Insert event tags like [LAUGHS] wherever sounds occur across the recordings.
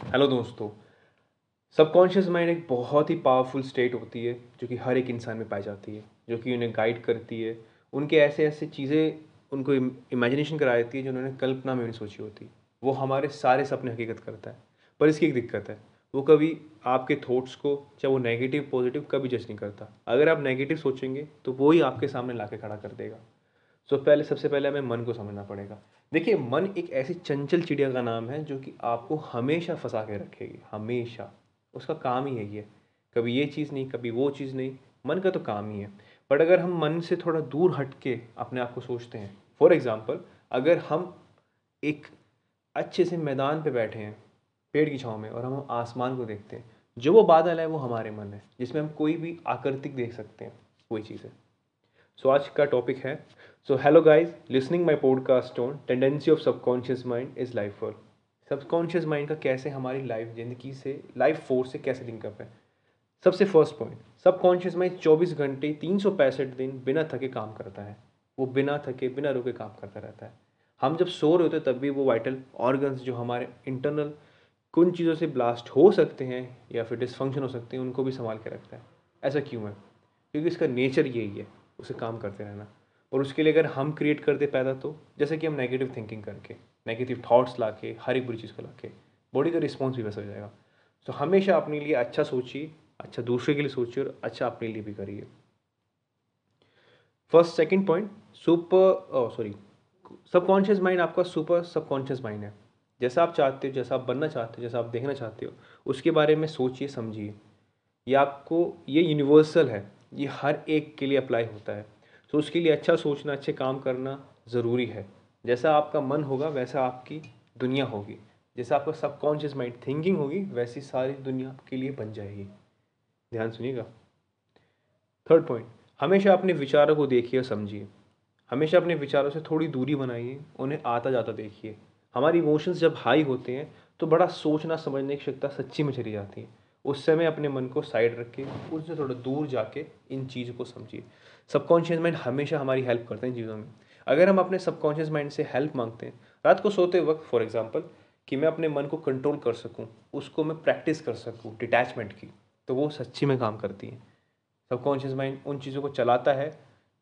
Hello दोस्तों subconscious mind एक बहुत ही पावरफुल स्टेट होती है, जो कि हर एक इंसान में पाई जाती है, जो कि उन्हें गाइड करती है, उनके ऐसे ऐसे चीज़ें उनको इमेजिनेशन करा देती है, जो उन्होंने कल्पना में नहीं सोची होती। वो हमारे सारे सपने हकीकत करता है, पर इसकी एक दिक्कत है, वो कभी आपके थॉट्स को, चाहे वो नेगेटिव पॉजिटिव कभी जज नहीं करता। अगर आप नेगेटिव सोचेंगे तो वो ही आपके सामने ला खड़ा कर देगा। सो पहले, सबसे पहले हमें मन को समझना पड़ेगा। देखिए, मन एक ऐसी चंचल चिड़िया का नाम है, जो कि आपको हमेशा फंसा के रखेगी, हमेशा। उसका काम ही है। ये कभी ये चीज़ नहीं, कभी वो चीज़ नहीं, मन का तो काम ही है। बट अगर हम मन से थोड़ा दूर हट के अपने आप को सोचते हैं फॉर एग्ज़ाम्पल अगर हम एक अच्छे से मैदान पे बैठे हैं, पेड़ की छाँव में, और हम आसमान को देखते हैं, जो वो बादल है, वो हमारे मन है, जिसमें हम कोई भी आकृतिक देख सकते हैं, वही चीज़ है। सो आज का टॉपिक है so hello guys listening my podcast on tendency of subconscious mind is life for subconscious mind का कैसे हमारी लाइफ ज़िंदगी से लाइफ फोर्स से कैसे लिंकअप है? सबसे फ़र्स्ट पॉइंट सबकॉन्शियस माइंड चौबीस घंटे तीन सौ पैंसठ दिन बिना थके काम करता है। वो बिना थके, बिना रुके काम करता रहता है। हम जब सो रहे होते तब भी वो वाइटल ऑर्गन्स जो हमारे इंटरनल कुछ चीज़ों से ब्लास्ट हो सकते हैं या फिर डिसफंक्शन हो सकते हैं, उनको भी संभाल के रखता है। ऐसा क्यों है? क्योंकि इसका नेचर यही है, उसे काम करते रहना। और उसके लिए अगर हम क्रिएट करते पैदा तो जैसे कि हम नेगेटिव थिंकिंग करके नेगेटिव थाट्स ला के हर एक बुरी चीज़ को ला के बॉडी का रिस्पॉन्स भी वैसा हो जाएगा। तो हमेशा अपने लिए अच्छा सोचिए अच्छा दूसरे के लिए सोचिए और अच्छा अपने लिए भी करिए। First second point super sorry subconscious mind आपका सुपर सबकॉन्शियस माइंड है। जैसा आप चाहते हो, जैसा आप बनना चाहते हो, जैसा आप देखना चाहते हो, उसके बारे में सोचिए, समझिए। ये आपको, ये यूनिवर्सल है, ये हर एक के लिए अप्लाई होता है। तो उसके लिए अच्छा सोचना, अच्छे काम करना ज़रूरी है। जैसा आपका मन होगा, वैसा आपकी दुनिया होगी। जैसा आपका सबकॉन्शियस माइंड थिंकिंग होगी, वैसी सारी दुनिया आपके लिए बन जाएगी। ध्यान सुनिएगा। थर्ड पॉइंट हमेशा अपने विचारों को देखिए और समझिए। हमेशा अपने विचारों से थोड़ी दूरी बनाइए, उन्हें आता जाता देखिए। हमारी इमोशंस जब हाई होते हैं तो बड़ा सोचना, समझने की क्षमता सच्ची में चली जाती है। उस समय अपने मन को साइड रख के उससे थोड़ा दूर जाके इन चीज़ों को समझिए। सबकॉन्शियस माइंड हमेशा हमारी हेल्प करते हैं चीज़ों में। अगर हम अपने सबकॉन्शियस माइंड से हेल्प मांगते हैं, रात को सोते वक्त फॉर एग्ज़ाम्पल कि मैं अपने मन को कंट्रोल कर सकूँ, उसको मैं प्रैक्टिस कर सकूँ डिटैचमेंट की तो वो सच्ची में काम करती हैं। सबकॉन्शियस माइंड उन चीज़ों को चलाता है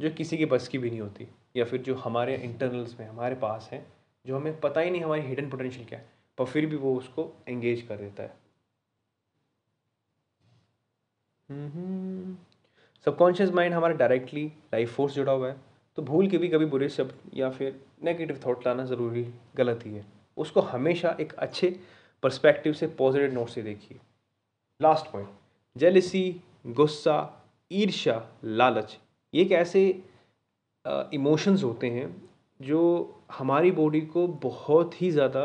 जो किसी की बस की भी नहीं होती, या फिर जो हमारे इंटरनल्स में, हमारे पास हैं, जो हमें पता ही नहीं हमारी हिडन पोटेंशियल क्या है, पर फिर भी वो उसको एंगेज कर देता है। सबकॉन्शियस माइंड हमारा डायरेक्टली लाइफ फोर्स जुड़ा हुआ है। तो भूल के भी कभी बुरे शब्द या फिर नेगेटिव थॉट लाना ज़रूरी, गलत ही है। उसको हमेशा एक अच्छे पर्सपेक्टिव से पॉजिटिव नोट से देखिए। लास्ट पॉइंट जेलिसी गुस्सा, ईर्ष्या, लालच, ये एक ऐसे इमोशंस होते हैं जो हमारी बॉडी को बहुत ही ज़्यादा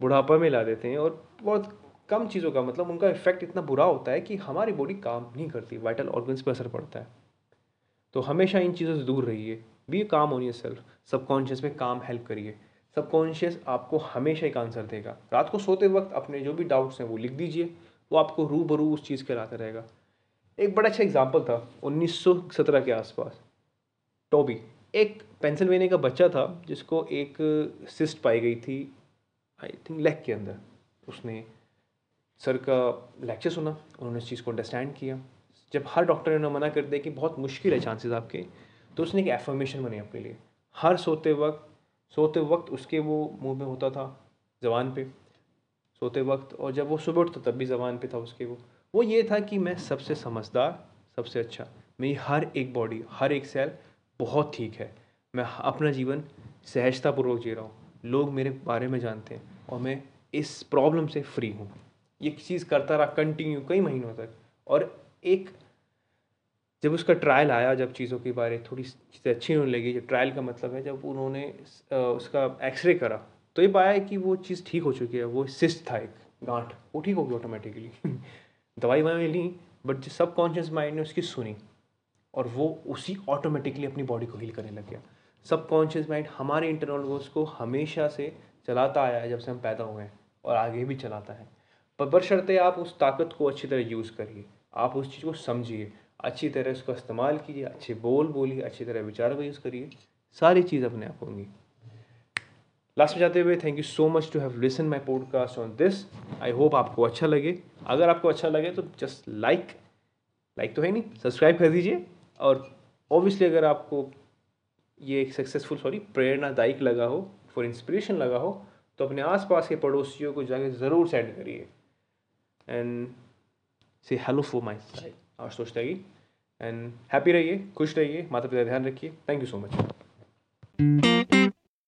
बुढ़ापा में ला देते हैं और बहुत कम चीज़ों का मतलब उनका इफ़ेक्ट इतना बुरा होता है कि हमारी बॉडी काम नहीं करती वाइटल ऑर्गन्स पर असर पड़ता है। तो हमेशा इन चीज़ों से दूर रहिए बी काम ऑन है सेल्फ सबकॉन्शियस में काम हेल्प करिए। सबकॉन्शियस आपको हमेशा एक आंसर देगा। रात को सोते वक्त अपने जो भी डाउट्स हैं वो लिख दीजिए, वो आपको रू बरू उस चीज़ के लाता रहेगा। एक बड़ा अच्छा एग्ज़ाम्पल था 1917 के आसपास। टॉबी एक पेंसिल्वेनिया का बच्चा था, जिसको एक सिस्ट पाई गई थी आई थिंक लेग के अंदर। उसने सर का लेक्चर सुना, उन्होंने इस चीज़ को अंडरस्टैंड किया। जब हर डॉक्टर ने मना कर दिया कि बहुत मुश्किल है चांसेस आपके तो उसने एक एफर्मेशन बनी अपने लिए। हर सोते वक्त सोते वक्त उसके वो मुँह में होता था, जबान पे। सोते वक्त और जब वो सुबह उठता, तब भी जबान पे था उसके वो। वो ये था कि मैं सबसे समझदार, सबसे अच्छा मेरी हर एक बॉडी हर एक सेल बहुत ठीक है। मैं अपना जीवन सहजतापूर्वक जी रहा हूँ। लोग मेरे बारे में जानते हैं और मैं इस प्रॉब्लम से फ्री हूँ। ये चीज़ करता रहा कंटिन्यू कई महीनों तक। और एक, जब उसका ट्रायल आया, जब चीज़ों के बारे थोड़ी चीज़ें अच्छी होने लगी, जब ट्रायल का मतलब है, जब उन्होंने उसका एक्सरे करा तो ये पाया कि वो चीज़ ठीक हो चुकी है, वो सिस्ट था एक, गांठ, वो ठीक हो गई ऑटोमेटिकली [LAUGHS] दवाई ववाई ली बट जो सब कॉन्शियस माइंड ने उसकी सुनी, और वो उसी ऑटोमेटिकली अपनी बॉडी को हील करने लग गया। सब कॉन्शियस माइंड हमारे इंटरनल गोल्स को हमेशा से चलाता आया है, जब से हम पैदा हुए हैं, और आगे भी चलाता है। पर बशर्ते आप उस ताकत को अच्छी तरह यूज़ करिए। आप उस चीज़ को समझिए। अच्छी तरह उसका इस्तेमाल कीजिए, अच्छे बोल बोलिए, अच्छी तरह विचार का यूज़ करिए। सारी चीज़ अपने आप होंगी। लास्ट में जाते हुए thank you so much to have listen my podcast on this I hope आपको अच्छा लगे। अगर आपको अच्छा लगे तो जस्ट लाइक लाइक तो है नहीं। सब्सक्राइब कर दीजिए। और ऑब्वियसली अगर आपको ये एक सक्सेसफुल सॉरी प्रेरणादायक लगा हो फॉर इंस्पिरेशन लगा हो तो अपने आसपास के पड़ोसियों को जाके ज़रूर सेंड करिए। एंड से हेलो फॉर माई साइड और सोचता है एंड हैप्पी रहिए खुश रहिए माता पिता ध्यान रखिए थैंक यू सो मच